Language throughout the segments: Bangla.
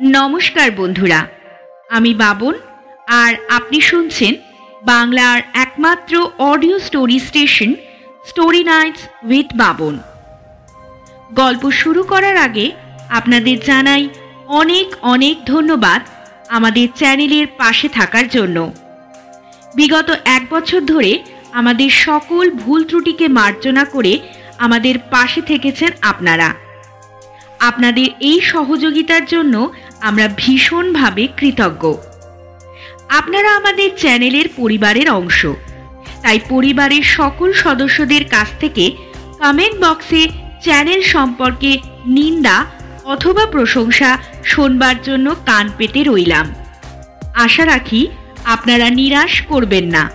নমস্কার বন্ধুরা, আমি বাবন আর আপনি শুনছেন বাংলার একমাত্র audio story station, story nights with Baban. গল্প শুরু করার আগে আপনাদের জানাই অনেক অনেক ধন্যবাদ আমাদের চ্যানেলের পাশে থাকার জন্য। বিগত এক বছর ধরে আমাদের সকল ভুল ত্রুটিকে মার্জনা করে আমাদের পাশে থেকেছেন আপনারা। আপনাদের এই সহযোগিতার জন্য আমরা ভীষণভাবে কৃতজ্ঞ। আপনারা আমাদের চ্যানেলের পরিবারের অংশ। তাই পরিবারের সকল সদস্যদের কাছ থেকে কমেন্ট বক্সে চ্যানেল সম্পর্কে নিন্দা অথবা প্রশংসা শোনবার জন্য কান পেতে রইলাম। আশা রাখি আপনারা নিরাশ করবেন না।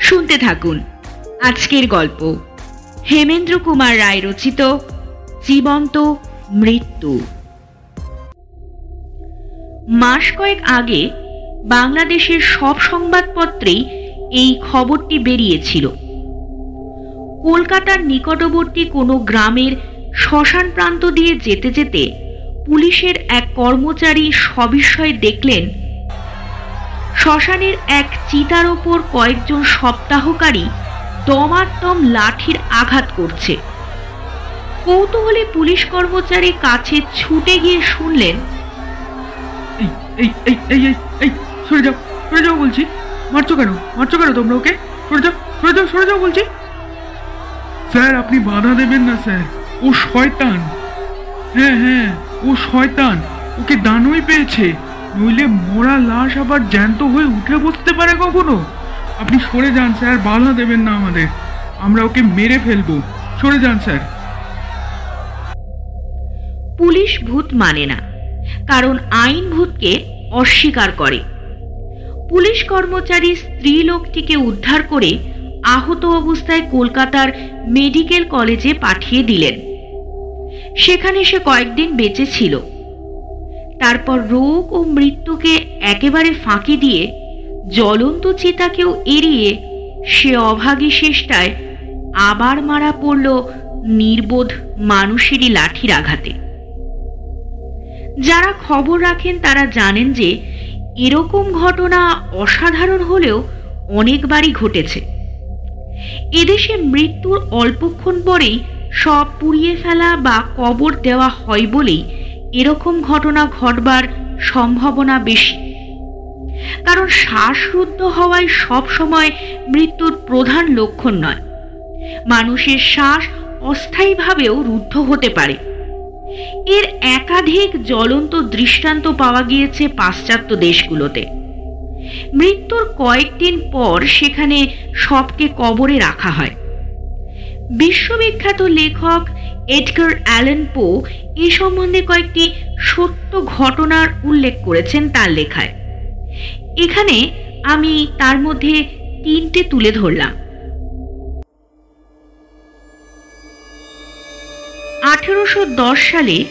শুনতে থাকুন আজকের গল্প। হেমেন্দ্র কুমার রায় রচিত জীবন্ত মৃত্যু। মাস কয়েক আগে বাংলাদেশের সব সংবাদপত্রেই এই খবরটি বেরিয়েছিল। কলকাতার নিকটবর্তী কোনো গ্রামের শ্মশান প্রান্ত দিয়ে যেতে যেতে পুলিশের এক কর্মচারী সবিস্ময়ে দেখলেন, শ্মশানের এক চিতার ওপর কয়েকজন সপ্তাহকারী দমাত্তম লাঠির আঘাত করছে। কৌতূহলী পুলিশ কর্মচারী কাছে ছুটে গিয়ে শুনলেন, এই এই এই এই এই সরে যাও সরে যাও বলছি। মারছো কেন? মারছো কেন তোমরা ওকে? সরে যাও সরে যাও সরে যাও বলছি। স্যার, আপনি বাধা দেবেন না, স্যার। ও শয়তান। হ্যাঁ হ্যাঁ ও শয়তান। ওকে দানই পেয়েছে। নইলে মরা লাশ আবার জ্যান্ত হয়ে উঠে বসতে পারে কখনো? আপনি সরে যান, স্যার, বাধা দেবেন না আমাদের। আমরা ওকে মেরে ফেলব। সরে যান, স্যার। পুলিশ ভূত মানে না, কারণ আইন ভূতকে অস্বীকার করে। পুলিশ কর্মচারী স্ত্রী লোকটিকে উদ্ধার করে আহত অবস্থায় কলকাতার মেডিকেল কলেজে পাঠিয়ে দিলেন। সেখানে সে কয়েকদিন বেঁচে ছিল। তারপর রোগ ও মৃত্যুকে একেবারে ফাঁকি দিয়ে জ্বলন্ত চিতাকেও এড়িয়ে সে অভাগী চেষ্টায় আবার মারা পড়ল নির্বোধ মানুষেরই লাঠির আঘাতে। যারা খবর রাখেন তারা জানেন যে এরকম ঘটনা অসাধারণ হলেও অনেকবারই ঘটেছে। এদেশে মৃত্যুর অল্পক্ষণ পরেই সব পুড়িয়ে ফেলা বা কবর দেওয়া হয় বলেই এরকম ঘটনা ঘটবার সম্ভাবনা বেশি। কারণ শ্বাসরুদ্ধ হওয়ায় সবসময় মৃত্যুর প্রধান লক্ষণ নয়। মানুষের শ্বাস অস্থায়ীভাবেও রুদ্ধ হতে পারে। এর একাধিক জ্বলন্ত দৃষ্টান্ত পাওয়া গিয়েছে পাশ্চাত্য দেশগুলোতে। মৃত্যুর কয়েকদিন পর সেখানে সবকে কবরে রাখা হয়। বিশ্ববিখ্যাত লেখক এডগার অ্যালেন পো এ সম্বন্ধে কয়েকটি সত্য ঘটনার উল্লেখ করেছেন তার লেখায়। এখানে আমি তার মধ্যে তিনটে তুলে ধরলাম। আঠেরোশো দশ সালে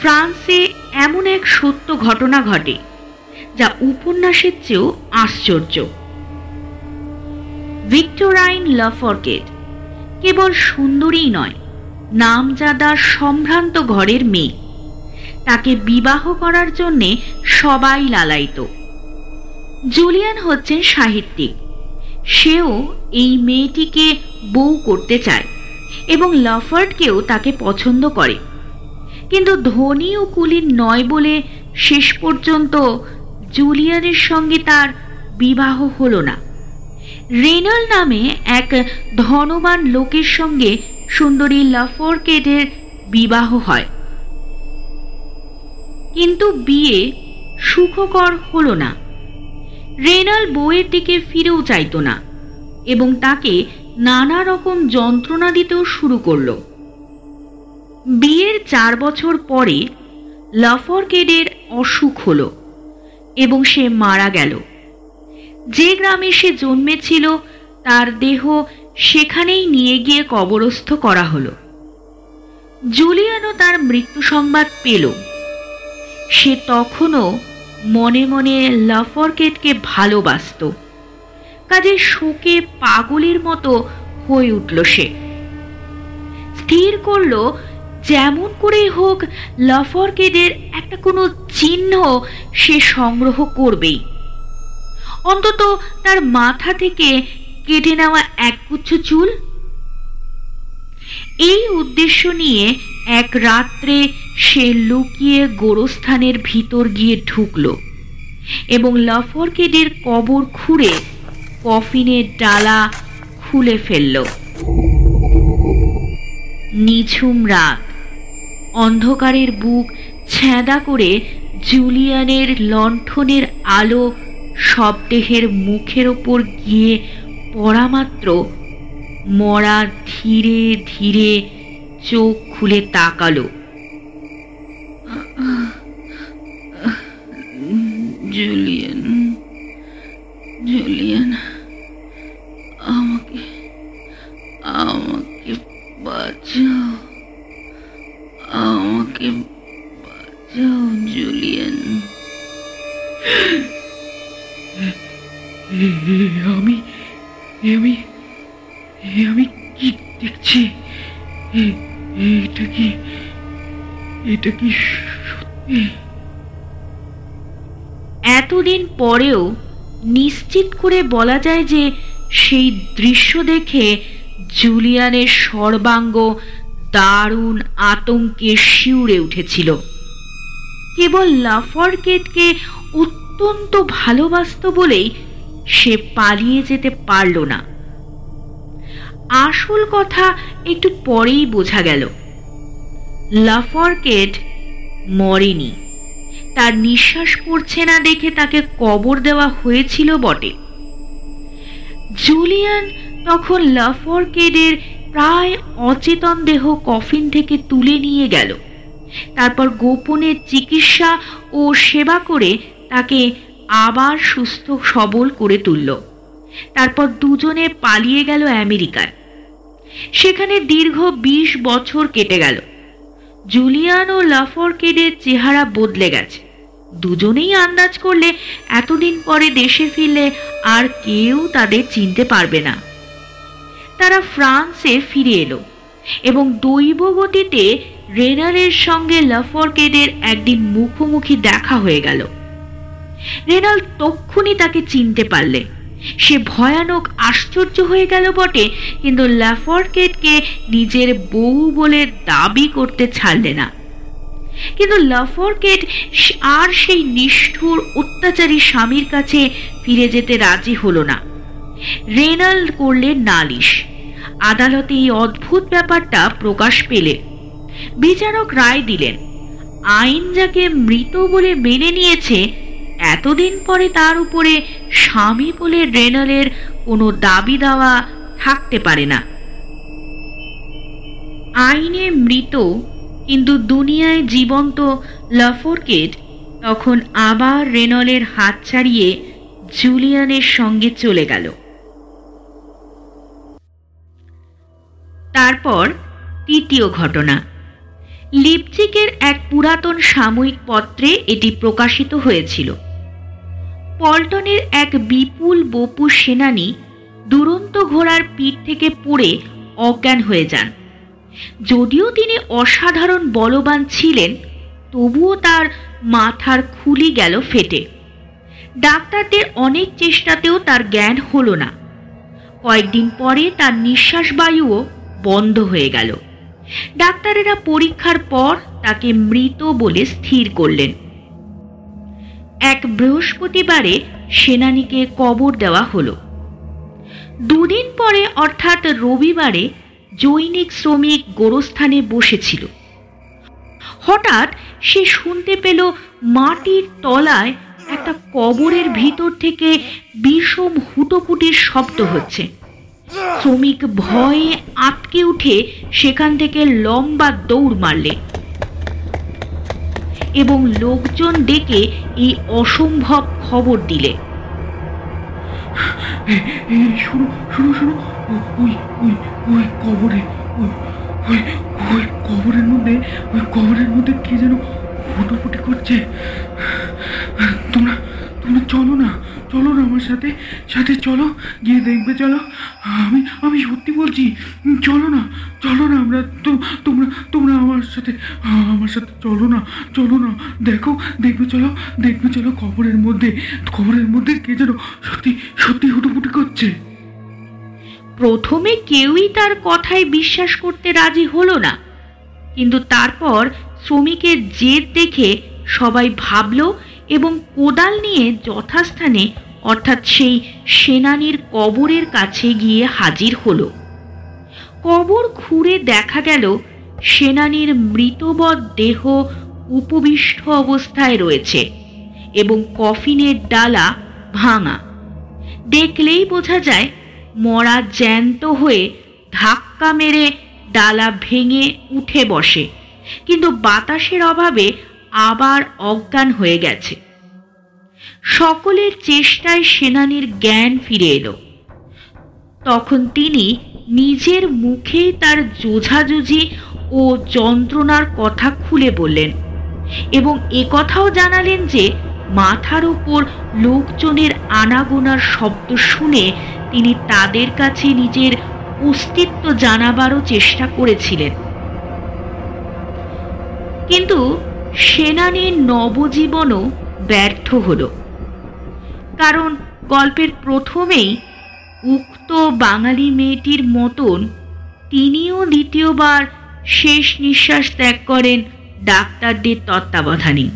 ফ্রান্সে এমন এক সত্য ঘটনা ঘটে, যা উপন্যাসের চেয়েও আশ্চর্য। ভিক্টোরাইন লাফর্কেট কেবল সুন্দরী নয় নামজাদা সম্ভ্রান্ত ঘরের মেয়ে। তাকে বিবাহ করার জন্যে সবাই লালাইত জুলিয়ান হচ্ছেন সাহিত্যিক। সেও এই মেয়েটিকে বউ করতে চায়। এবং লাফার্ডকেও তাকে পছন্দ করে। কিন্তু ধনী ও কুলির নয় বলে শেষ পর্যন্ত জুলিয়ানের সঙ্গে তার বিবাহ হলো না। রেনল নামে এক ধনবান লোকের সঙ্গে সুন্দরী লাফোরকেটের বিবাহ হয়। কিন্তু বিয়ে সুখকর হলো না। রেনাল বউয়ের দিকে ফিরেও চাইতো না এবং তাকে নানা রকম যন্ত্রণা দিতেও শুরু করল। বিয়ের চার বছর পরে লাফরকেডের অসুখ হলো এবং সে মারা গেল। যে গ্রামে সে জন্মেছিল, তার দেহ সেখানেই নিয়ে গিয়ে কবরস্থ করা হলো। জুলিয়ানও তার মৃত্যু সংবাদ পেল। সে তখনও মনে মনে লাফরকেটকে ভালোবাসত। কাজে শোকে পাগলের মতো হয়ে উঠল সে। স্থির করল, যেমন করেই হোক লাফরকেডের একটা কোনো চিহ্ন সে সংগ্রহ করবেই। অন্তত তার মাথা থেকে কেটে নেওয়া একগুচ্ছ চুল। এই উদ্দেশ্য নিয়ে এক রাত্রে সে লুকিয়ে গোরস্থানের ভিতর গিয়ে ঢুকল এবং লাফরকেডের কবর খুঁড়ে কফিনের ডালা খুলে ফেলল। নিঝুম রাত। অন্ধকারের বুক ছ্যাঁদা করে জুলিয়ানের লণ্ঠনের আলো শবদেহের মুখের ওপর গিয়ে পড়া মাত্র মরা ধীরে ধীরে চোখ খুলে তাকালো। Julian Julian. জুলিয়ান আমি আমি আমি কি দেখছি? এটা কি এটা কি সত্যি? এতদিন পরেও নিশ্চিত করে বলা যায় যে সেই দৃশ্য দেখে জুলিয়ানের সর্বাঙ্গ দারুণ আতঙ্কে শিউরে উঠেছিল। কেবল লাফরকেটকে অত্যন্ত ভালোবাসত বলেই সে পালিয়ে যেতে পারল না। আসল কথা একটু পরেই বোঝা গেল। লাফরকেট মরেনি। তার নিঃশ্বাস পড়ছে না দেখে তাকে কবর দেওয়া হয়েছিল বটে। জুলিয়ান তখন লাফরকেডের প্রায় অচেতন দেহ কফিন থেকে তুলে নিয়ে গেল। তারপর গোপনে চিকিৎসা ও সেবা করে তাকে আবার সুস্থ সবল করে তুলল। তারপর দুজনে পালিয়ে গেল আমেরিকায়। সেখানে দীর্ঘ বিশ বছর কেটে গেল। জুলিয়ান ও লাফরকেডের চেহারা বদলে গেছে। দুজনেই আন্দাজ করলে এতদিন পরে দেশে ফিরলে আর কেউ তাদের চিনতে পারবে না। তারা ফ্রান্সে ফিরে এলো। এবং দৈব গতিতে রেনালের সঙ্গে লাফরকেডের একদিন মুখোমুখি দেখা হয়ে গেল। রেনাল তক্ষুনি তাকে চিনতে পারলে। সে ভয়ানক আশ্চর্য হয়ে গেল বটে, কিন্তু ল্যাফরকেটকে নিজের বউ বলে দাবি করতে ছাড়লে না। কিন্তু লাফরকেট আর সেই নিষ্ঠুর অত্যাচারী স্বামীর কাছে ফিরে যেতে রাজি হলো না। রেনাল করলে নালিশ। আদালতে এই অদ্ভুত ব্যাপারটা প্রকাশ পেলে। বিচারক রায় দিলেন, আইন যাকে মৃত বলে মেনে নিয়েছে, এতদিন পরে তার উপরে স্বামী বলে রেনালের কোনো দাবি দাওয়া থাকতে পারে না। আইনে মৃত কিন্তু দুনিয়ায় জীবন্ত লাফোরকেট তখন আবার রেনলের হাত ছাড়িয়ে জুলিয়ানের সঙ্গে চলে গেল। তারপর তৃতীয় ঘটনা। লিপচিকের এক পুরাতন সাময়িক পত্রে এটি প্রকাশিত হয়েছিল। পল্টনের এক বিপুল বপু সেনানী দুরন্ত ঘোড়ার পিঠ থেকে পড়ে অজ্ঞান হয়ে যান। যদিও তিনি অসাধারণ বলবান ছিলেন, তবুও তার মাথার খুলি গেল ফেটে। ডাক্তারদের অনেক চেষ্টাতেও তার জ্ঞান হলো না। কয়েকদিন পরে তার নিঃশ্বাস বায়ুও বন্ধ হয়ে গেল। ডাক্তারেরা পরীক্ষার পর তাকে মৃত বলে স্থির করলেন। এক বৃহস্পতিবারে সেনানীকে কবর দেওয়া হলো। দুদিন পরে, অর্থাৎ রবিবারে, জৈনিক শ্রমিক গোরস্থানে বসেছিল। হঠাৎ সে শুনতে পেল মাটির তলায় একটা কবরের ভিতর থেকে বিষম হুটোপুটির শব্দ হচ্ছে। শ্রমিক ভয়ে আটকে উঠে সেখান থেকে লম্বা দৌড় মারলে। এবং লোকজন ডেকে এই অসম্ভব খবর দিলে। ওই কবরের মধ্যে, ওই কবরের মধ্যে কে যেন ফুটোফুটি করছে। তোমরা তোমরা চলো না। চলো না আমার সাথে সাথে চলো, গিয়ে দেখবে, চলো। আমি আমি সত্যি বলছি, চলো না চলো না, আমরা তো, তোমরা তোমরা আমার সাথে আমার সাথে চলো না চলো না। দেখো, দেখবে, চলো দেখবে, চলো, খবরের মধ্যে খবরের মধ্যে কে যেন সত্যি সত্যি হুটুপুটি করছে। প্রথমে কেউই তার কথায় বিশ্বাস করতে রাজি হলো না। কিন্তু তারপর শ্রমিকের জেদ দেখে সবাই ভাবল এবং কোদাল নিয়ে যথাস্থানে, অর্থাৎ সেই সেনানির কবরের কাছে গিয়ে হাজির হলো। কবর ঘুরে দেখা গেল, সেনানির মৃতবৎ দেহ উপবিষ্ট অবস্থায় রয়েছে এবং কফিনের ডালা ভাঙা। দেখলেই বোঝা যায়, মরা জ্যান্ত হয়ে ধাক্কা মেরে ডালা ভেঙে উঠে বসে, কিন্তু বাতাসের অভাবে আবার অজ্ঞান হয়ে গেছে। সকলের চেষ্টায় সেনানির জ্ঞান ফিরে এলো। তখন তিনি নিজের মুখেই তার জোঝাজুঝি ও যন্ত্রণার কথা খুলে বললেন এবং একথাও জানালেন যে মাথার উপর লোকজনের আনাগোনার শব্দ শুনে তিনি তাদের কাছে নিজের অস্তিত্ব জানাবারও চেষ্টা করেছিলেন। কিন্তু সেনানির নবজীবনও ব্যর্থ হলো। কারণ গল্পের প্রথমেই উক্ত বাঙালি মেয়েটির মতন তিনিও দ্বিতীয়বার শেষ নিঃশ্বাস ত্যাগ করেন ডাক্তারদের তত্ত্বাবধানে।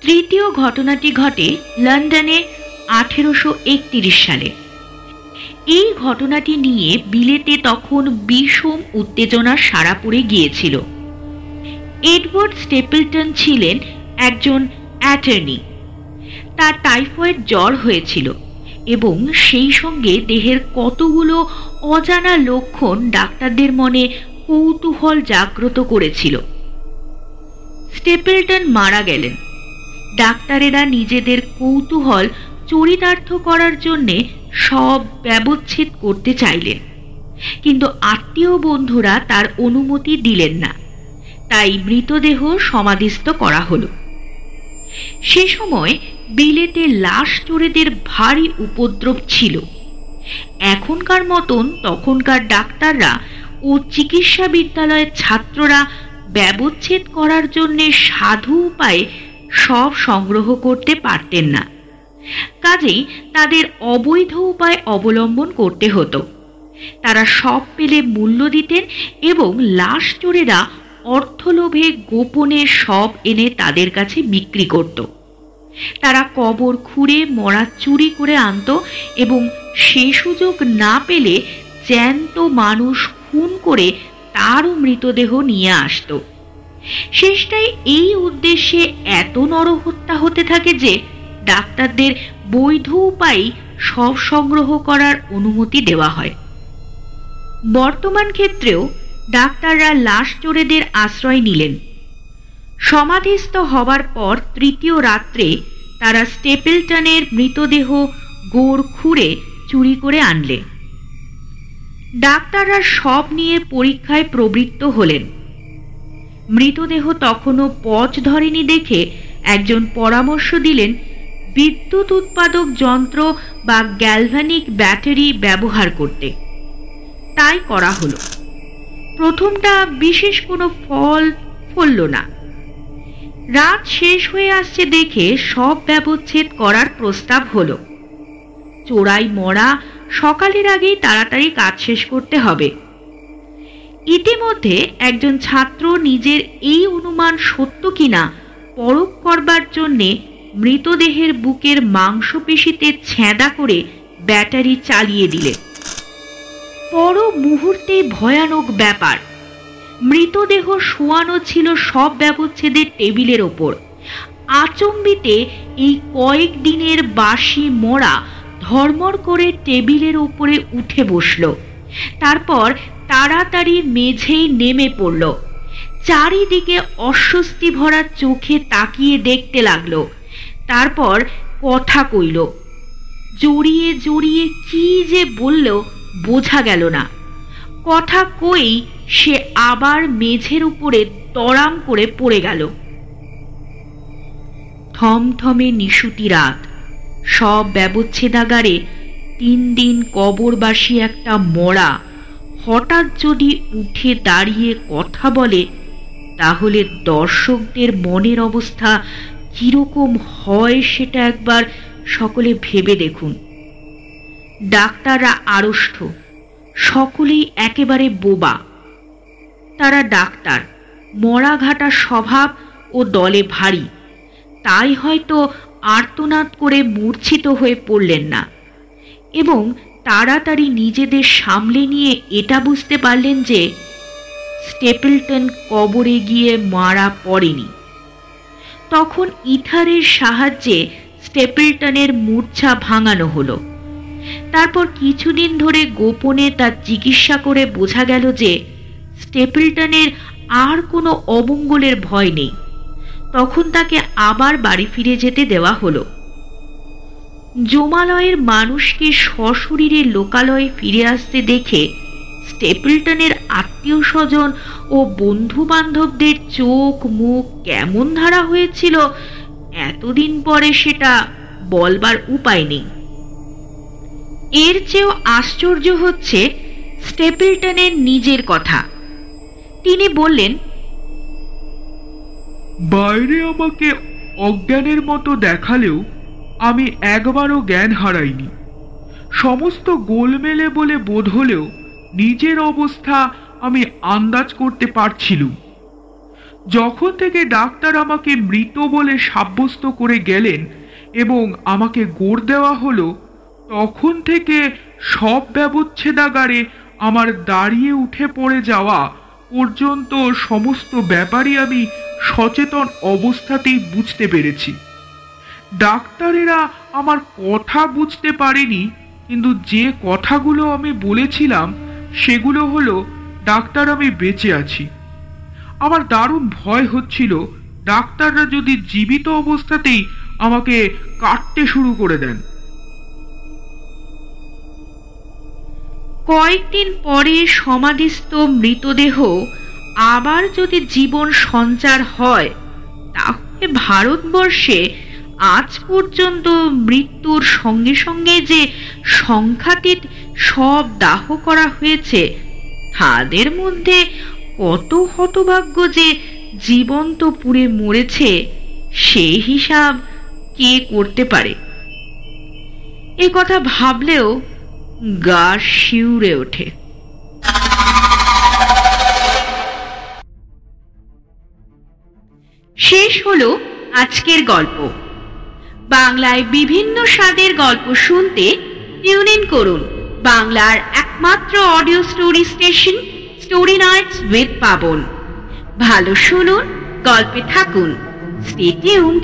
তৃতীয় ঘটনাটি ঘটে লন্ডনে আঠেরোশো একত্রিশ সালে। এই ঘটনাটি নিয়ে বিলেতে তখন বিষম উত্তেজনার সারা পড়ে গিয়েছিল। এডওয়ার্ড স্টেপলটন ছিলেন একজন অ্যাটর্নি। তার টাইফয়েড জ্বর হয়েছিল এবং সেই সঙ্গে দেহের কতগুলো অজানা লক্ষণ ডাক্তারদের মনে কৌতূহল জাগ্রত করেছিল। স্টেপেলটন মারা গেলেন। ডাক্তারেরা নিজেদের কৌতূহল চরিতার্থ করার জন্যে সব ব্যবচ্ছেদ করতে চাইলেন। কিন্তু আত্মীয় বন্ধুরা তার অনুমতি দিলেন না। তাই মৃতদেহ সমাধিস্থ করা হলো। সে সময় বিলেতে লাশ চোরেদের ভারী উপদ্রব ছিল। এখনকার মতন তখনকার ডাক্তাররা ও চিকিৎসা বিদ্যালয়ের ছাত্ররা ব্যবচ্ছেদ করার জন্য সাধু উপায়ে সব সংগ্রহ করতে পারতেন না। কাজেই তাদের অবৈধ উপায় অবলম্বন করতে হতো। তারা সব পেলে মূল্য দিতেন এবং লাশ চোরেরা অর্থলোভে গোপনে সব এনে তাদের কাছে বিক্রি করত। তারা কবর খুঁড়ে, মরা চুরি করে আনত এবং সে সুযোগ না পেলে জ্যান্ত মানুষ খুন করে তারও মৃতদেহ নিয়ে আসত। শেষটায় এই উদ্দেশ্যে এত নরহত্যা হতে থাকে যে ডাক্তারদের বৈধ উপায় সব সংগ্রহ করার অনুমতি দেওয়া হয়। বর্তমান ক্ষেত্রেও ডাক্তাররা লাশ চোরেদের আশ্রয় নিলেন। সমাধিস্থ হবার পর তৃতীয় রাত্রে তারা স্টেপেলটনের মৃতদেহ গোড় খুঁড়ে চুরি করে আনলে। ডাক্তাররা সব নিয়ে পরীক্ষায় প্রবৃত্ত হলেন। মৃতদেহ তখনও পচ ধরেনি দেখে একজন পরামর্শ দিলেন, বিদ্যুৎ উৎপাদক যন্ত্র বা গ্যালভানিক ব্যাটারি ব্যবহার করতে। তাই করা হলো। প্রথমটা বিশেষ কোনো ফল ফলল না। রাত শেষ হয়ে আসছে দেখে সব ব্যবচ্ছেদ করার প্রস্তাব হলো। চোরাই মরা, সকালের আগেই তাড়াতাড়ি কাজ শেষ করতে হবে। ইতিমধ্যে একজন ছাত্র নিজের এই অনুমান সত্য কিনা পরখ করবার জন্যে মৃতদেহের বুকের মাংসপেশিতে ছেঁদা করে ব্যাটারি চালিয়ে দিলে। পর মুহূর্তে ভয়ানক ব্যাপার। মৃতদেহ শোয়ানো ছিল সব ব্যবচ্ছেদের টেবিলের ওপর। আচম্বিতে এই কয়েক দিনের বাসি মরা ধর্মর করে টেবিলের ওপরে উঠে বসল। তারপর তাড়াতাড়ি মেঝেই নেমে পড়ল। চারিদিকে অস্বস্তি ভরা চোখে তাকিয়ে দেখতে লাগল। তারপর কথা কইল, জড়িয়ে জড়িয়ে কি যে বলল, বোঝা গেল না। কথা কই সে আবার মেঝের উপরে তরাম করে পড়ে গেল। থমথমে নিশুতি রাত। সব ব্যবচ্ছেদাগারে তিন দিন কবরবাসী একটা মরা হঠাৎ যদি উঠে দাঁড়িয়ে কথা বলে, তাহলে দর্শকদের মনের অবস্থা কীরকম হয় সেটা একবার সকলে ভেবে দেখুন। ডাক্তাররা আড়ষ্ট। সকলেই একেবারে বোবা। তারা ডাক্তার, মরাঘাটা স্বভাব ও দলে ভারী। তাই হয়তো আর্তনাদ করে মূর্ছিত হয়ে পড়লেন না। এবং তাড়াতাড়ি নিজেদের সামলে নিয়ে এটা বুঝতে পারলেন যে স্টেপলটন কবরে গিয়ে মারা পড়েনি। তখন ইথারের সাহায্যে স্টেপলটনের মূর্ছা ভাঙানো হলো। তারপর কিছুদিন ধরে গোপনে তার চিকিৎসা করে বোঝা গেল যে স্টেপলটনের আর কোনো অমঙ্গলের ভয় নেই। তখন তাকে আবার বাড়ি ফিরে যেতে দেওয়া হলো। জমালয়ের মানুষকে সশরীরে লোকালয়ে ফিরে আসতে দেখে স্টেপলটনের আত্মীয় স্বজন ও বন্ধু বান্ধবদের চোখ মুখ কেমন ধারা হয়েছিল, এতদিন পরে সেটা বলবার উপায় নেই। এর চেয়েও আশ্চর্য হচ্ছে স্টেপলটনের নিজের কথা। তিনি বললেন, বাইরে আমাকে অজ্ঞানের মতো দেখালেও আমি একবারও জ্ঞান হারাইনি। সমস্ত গোলমেলে বলে বোধ হলেও নিজের অবস্থা আমি আন্দাজ করতে পারছিলুম। যখন থেকে ডাক্তার আমাকে মৃত বলে সাব্যস্ত করে গেলেন এবং আমাকে গোড় দেওয়া হলো তখন থেকে সব ব্যবচ্ছেদাগারে আমার দাঁড়িয়ে উঠে পড়ে যাওয়া পর্যন্ত সমস্ত ব্যাপারই আমি সচেতন অবস্থাতেই বুঝতে পেরেছি। ডাক্তারেরা আমার কথা বুঝতে পারেনি, কিন্তু যে কথাগুলো আমি বলেছিলাম, সেগুলো হলো, ডাক্তার, আমি বেঁচে আছি। আমার দারুণ ভয় হচ্ছিল, ডাক্তাররা যদি জীবিত অবস্থাতেই আমাকে কাটতে শুরু করে দেন। কয়েকদিন পরে সমাধিস্থ মৃতদেহ আবার যদি জীবন সঞ্চার হয়, তাহলে ভারতবর্ষে আজ পর্যন্ত মৃত্যুর সঙ্গে সঙ্গে যে সংখ্যাতীত সব দাহ করা হয়েছে, তাদের মধ্যে কত হতভাগ্য যে জীবন্ত পুড়ে মরেছে, সে হিসাব কে করতে পারে? এ কথা ভাবলেও গা শিউরে ওঠে। শেষ হলো আজকের গল্প। বাংলায় বিভিন্ন স্বাদের গল্প শুনতে টিউন ইন করুন। বাংলার একমাত্র audio story station story nights with Baban ভালো শুনুন, গল্পে থাকুন। Stay tuned